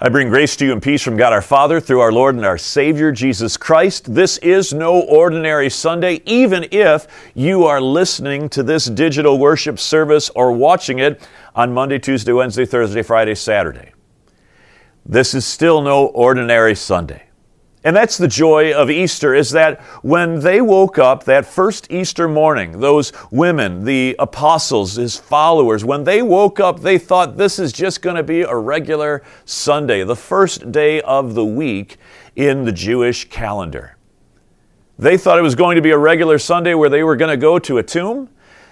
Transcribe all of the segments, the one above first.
I bring grace to you and peace from God our Father through our Lord and our Savior Jesus Christ. This is no ordinary Sunday, even if you are listening to this digital worship service or watching it on Monday, Tuesday, Wednesday, Thursday, Friday, Saturday. This is still no ordinary Sunday. And that's the joy of Easter is that when they woke up that first Easter morning, those women, the apostles, his followers, when they woke up, they thought this is just going to be a regular Sunday, the first day of the week in the Jewish calendar. They thought it was going to be a regular Sunday where they were going to go to a tomb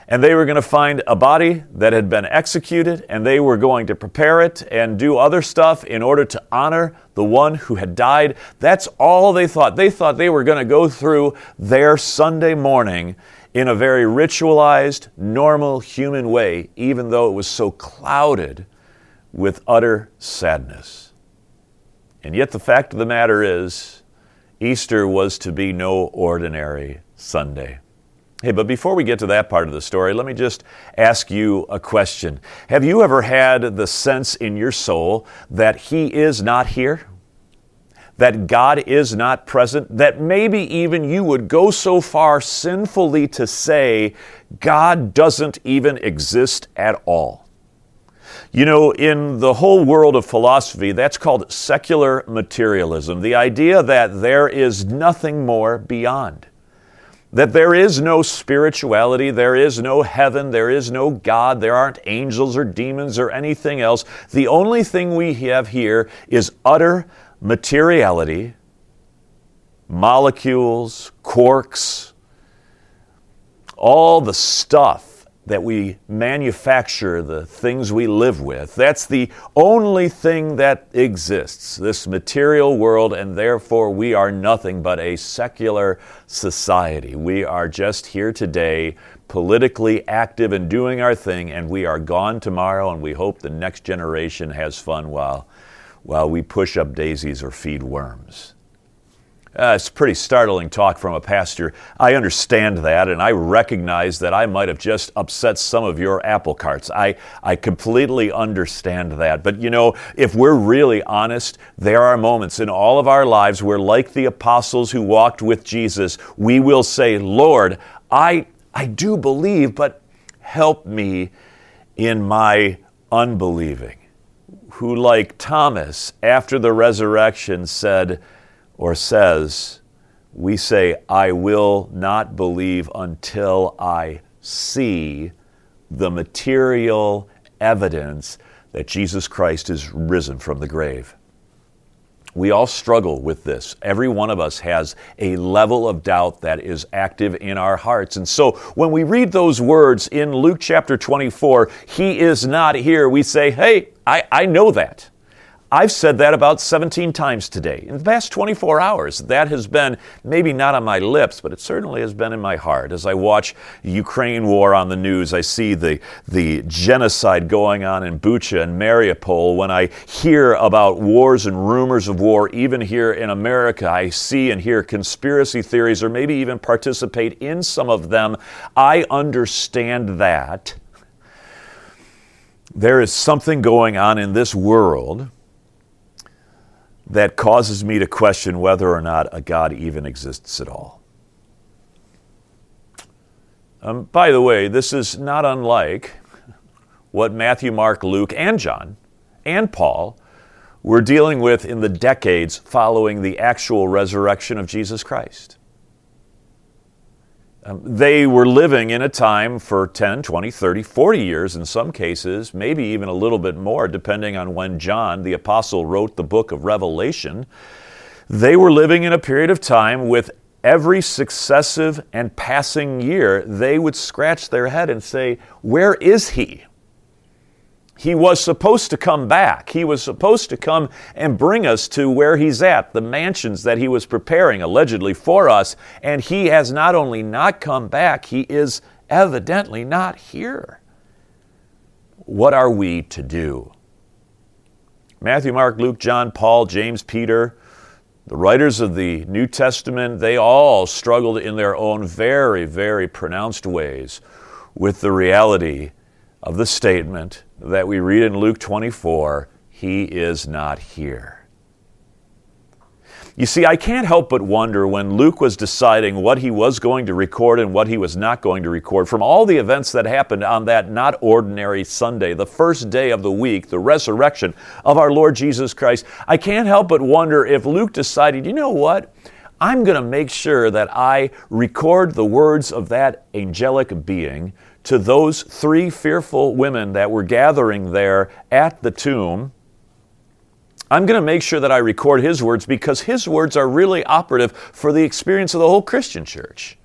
and they were going to find a body that had been executed, and they were going to prepare it and do other stuff in order to honor the one who had died. That's all they thought. They thought they were going to go through their Sunday morning in a very ritualized, normal human way, even though it was so clouded with utter sadness. And yet, the fact of the matter is, Easter was to be no ordinary Sunday. Hey, but before we get to that part of the story, let me just ask you a question. Have you ever had the sense in your soul that He is not here? That God is not present? That maybe even you would go so far sinfully to say God doesn't even exist at all? You know, in the whole world of philosophy, that's called secular materialism, the idea that there is nothing more beyond that there is no spirituality, there is no heaven, there is no God, there aren't angels or demons or anything else. The only thing we have here is utter materiality, molecules, quarks, all the stuff that we manufacture the things we live with. That's the only thing that exists, this material world, and therefore we are nothing but a secular society. We are just here today, politically active and doing our thing, and we are gone tomorrow, and we hope the next generation has fun while, while we push up daisies or feed worms. Uh, it's pretty startling talk from a pastor. I understand that, and I recognize that I might have just upset some of your apple carts. I, I completely understand that. But you know, if we're really honest, there are moments in all of our lives where, like the apostles who walked with Jesus, we will say, Lord, I, I do believe, but help me in my unbelieving. Who, like Thomas, after the resurrection, said, or says, we say, I will not believe until I see the material evidence that Jesus Christ is risen from the grave. We all struggle with this. Every one of us has a level of doubt that is active in our hearts. And so when we read those words in Luke chapter 24, He is not here, we say, Hey, I, I know that. I've said that about 17 times today. In the past 24 hours, that has been maybe not on my lips, but it certainly has been in my heart. As I watch Ukraine war on the news, I see the, the genocide going on in Bucha and Mariupol. When I hear about wars and rumors of war, even here in America, I see and hear conspiracy theories or maybe even participate in some of them. I understand that. There is something going on in this world that causes me to question whether or not a God even exists at all. Um, by the way, this is not unlike what Matthew, Mark, Luke, and John and Paul were dealing with in the decades following the actual resurrection of Jesus Christ. Um, they were living in a time for 10, 20, 30, 40 years in some cases, maybe even a little bit more, depending on when John, the apostle, wrote the book of Revelation. They were living in a period of time with every successive and passing year, they would scratch their head and say, Where is he? He was supposed to come back. He was supposed to come and bring us to where He's at, the mansions that He was preparing allegedly for us. And He has not only not come back, He is evidently not here. What are we to do? Matthew, Mark, Luke, John, Paul, James, Peter, the writers of the New Testament, they all struggled in their own very, very pronounced ways with the reality of the statement that we read in Luke 24 He is not here. You see, I can't help but wonder when Luke was deciding what he was going to record and what he was not going to record from all the events that happened on that not ordinary Sunday, the first day of the week, the resurrection of our Lord Jesus Christ. I can't help but wonder if Luke decided, you know what? I'm going to make sure that I record the words of that angelic being to those three fearful women that were gathering there at the tomb I'm going to make sure that I record his words because his words are really operative for the experience of the whole Christian church.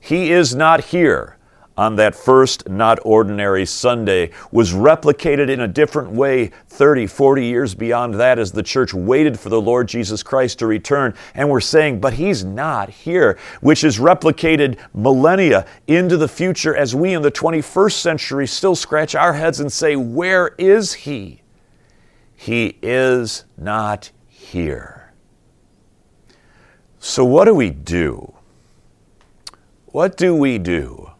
He is not here on that first not ordinary Sunday was replicated in a different way 30, 40 years beyond that as the church waited for the Lord Jesus Christ to return. And we're saying, but he's not here, which is replicated millennia into the future as we in the 21st century still scratch our heads and say, where is he? He is not here. So, what do we do? What do we do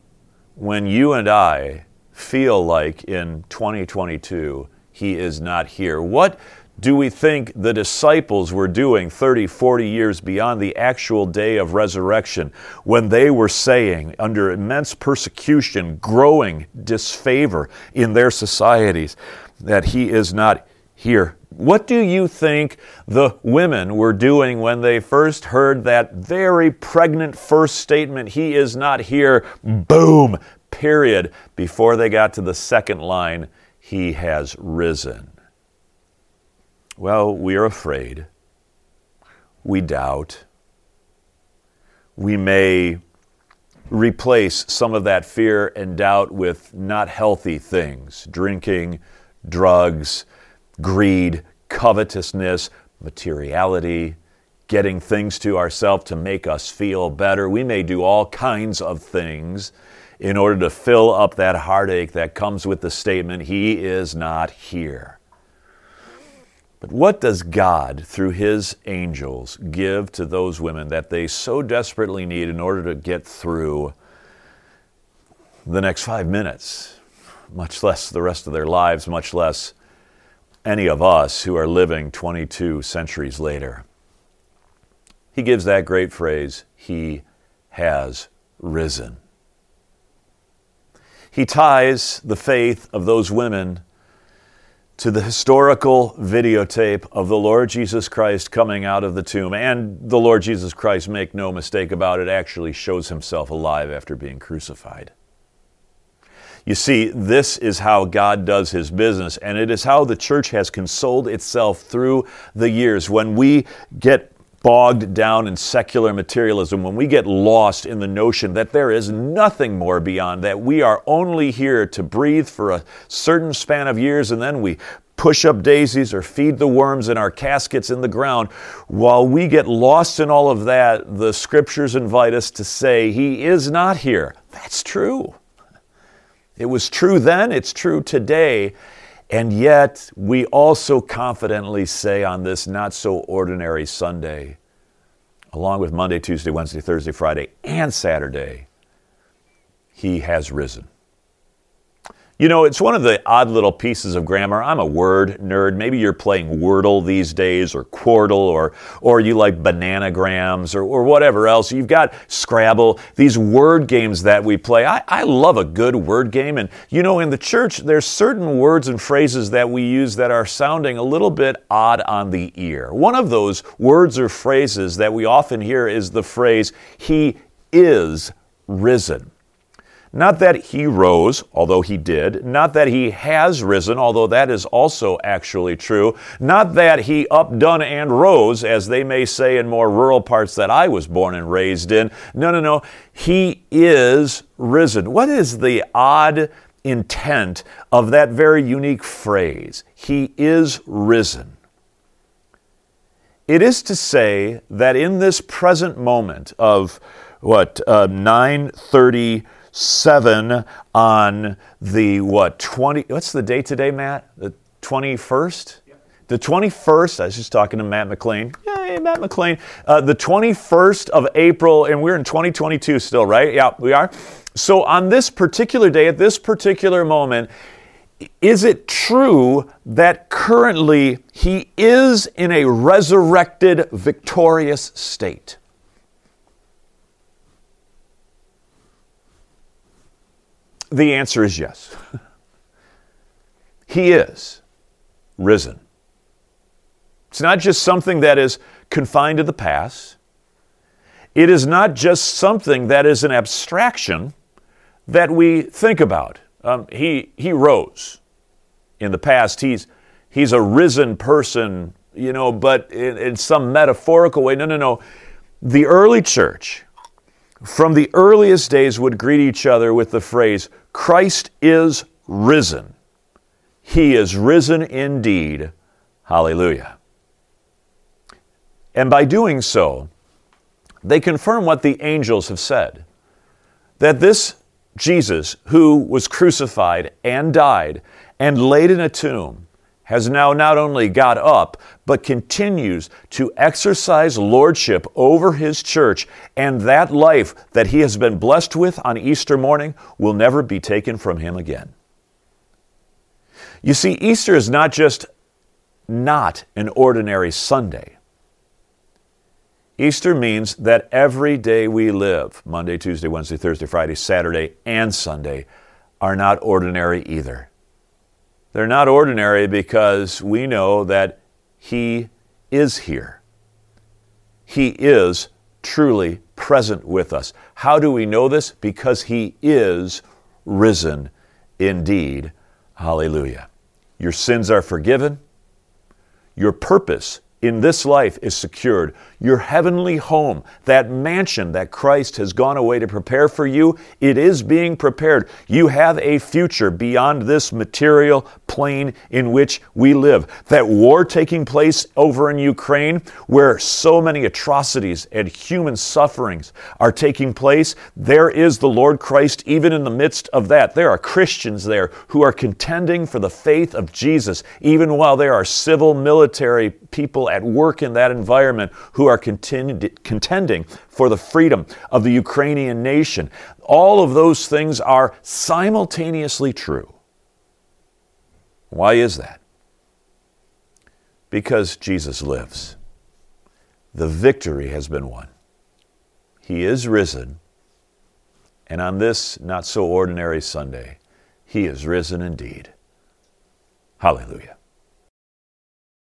when you and I feel like in 2022 He is not here? What do we think the disciples were doing 30, 40 years beyond the actual day of resurrection when they were saying, under immense persecution, growing disfavor in their societies, that He is not here. What do you think the women were doing when they first heard that very pregnant first statement, He is not here, boom, period, before they got to the second line, He has risen? Well, we are afraid. We doubt. We may replace some of that fear and doubt with not healthy things drinking, drugs, greed, covetousness, materiality, getting things to ourselves to make us feel better. We may do all kinds of things in order to fill up that heartache that comes with the statement, He is not here. But what does God, through His angels, give to those women that they so desperately need in order to get through the next five minutes, much less the rest of their lives, much less any of us who are living 22 centuries later. He gives that great phrase, He has risen. He ties the faith of those women to the historical videotape of the Lord Jesus Christ coming out of the tomb. And the Lord Jesus Christ, make no mistake about it, actually shows himself alive after being crucified. You see, this is how God does his business, and it is how the church has consoled itself through the years. When we get bogged down in secular materialism, when we get lost in the notion that there is nothing more beyond that, we are only here to breathe for a certain span of years and then we push up daisies or feed the worms in our caskets in the ground. While we get lost in all of that, the scriptures invite us to say, He is not here. That's true. It was true then, it's true today. And yet, we also confidently say on this not so ordinary Sunday, along with Monday, Tuesday, Wednesday, Thursday, Friday, and Saturday, He has risen. You know, it's one of the odd little pieces of grammar. I'm a word nerd. Maybe you're playing Wordle these days or Quordle or, or you like bananagrams or, or whatever else. You've got Scrabble, these word games that we play. I, I love a good word game. And, you know, in the church, there's certain words and phrases that we use that are sounding a little bit odd on the ear. One of those words or phrases that we often hear is the phrase, He is risen. Not that he rose, although he did. Not that he has risen, although that is also actually true. Not that he updone and rose, as they may say in more rural parts that I was born and raised in. No, no, no. He is risen. What is the odd intent of that very unique phrase? He is risen. It is to say that in this present moment of what, uh, 930 7 on the what 20 what's the date today matt? The 21st the 21st i was just talking to matt mclean. Yay matt mclean. Uh, the 21st of april and we're in 2022 still right? Yeah we are. So on this particular day at this particular moment is it true that currently he is in a resurrected, victorious state? The answer is yes. he is risen. It's not just something that is confined to the past. It is not just something that is an abstraction that we think about. Um, he, he rose. In the past, he's, he's a risen person, you know, but in, in some metaphorical way. No, no, no. The early church, from the earliest days, would greet each other with the phrase, Christ is risen. He is risen indeed. Hallelujah. And by doing so, they confirm what the angels have said that this Jesus, who was crucified and died and laid in a tomb, has now not only got up, but continues to exercise lordship over his church, and that life that he has been blessed with on Easter morning will never be taken from him again. You see, Easter is not just not an ordinary Sunday. Easter means that every day we live, Monday, Tuesday, Wednesday, Thursday, Friday, Saturday, and Sunday, are not ordinary either. They're not ordinary because we know that He is here. He is truly present with us. How do we know this? Because He is risen indeed. Hallelujah. Your sins are forgiven. Your purpose in this life is secured. Your heavenly home, that mansion that Christ has gone away to prepare for you, it is being prepared. You have a future beyond this material plane in which we live. That war taking place over in Ukraine, where so many atrocities and human sufferings are taking place, there is the Lord Christ even in the midst of that. There are Christians there who are contending for the faith of Jesus, even while there are civil military people at work in that environment who are contend- contending for the freedom of the Ukrainian nation. All of those things are simultaneously true. Why is that? Because Jesus lives. The victory has been won. He is risen, and on this not so ordinary Sunday, He is risen indeed. Hallelujah.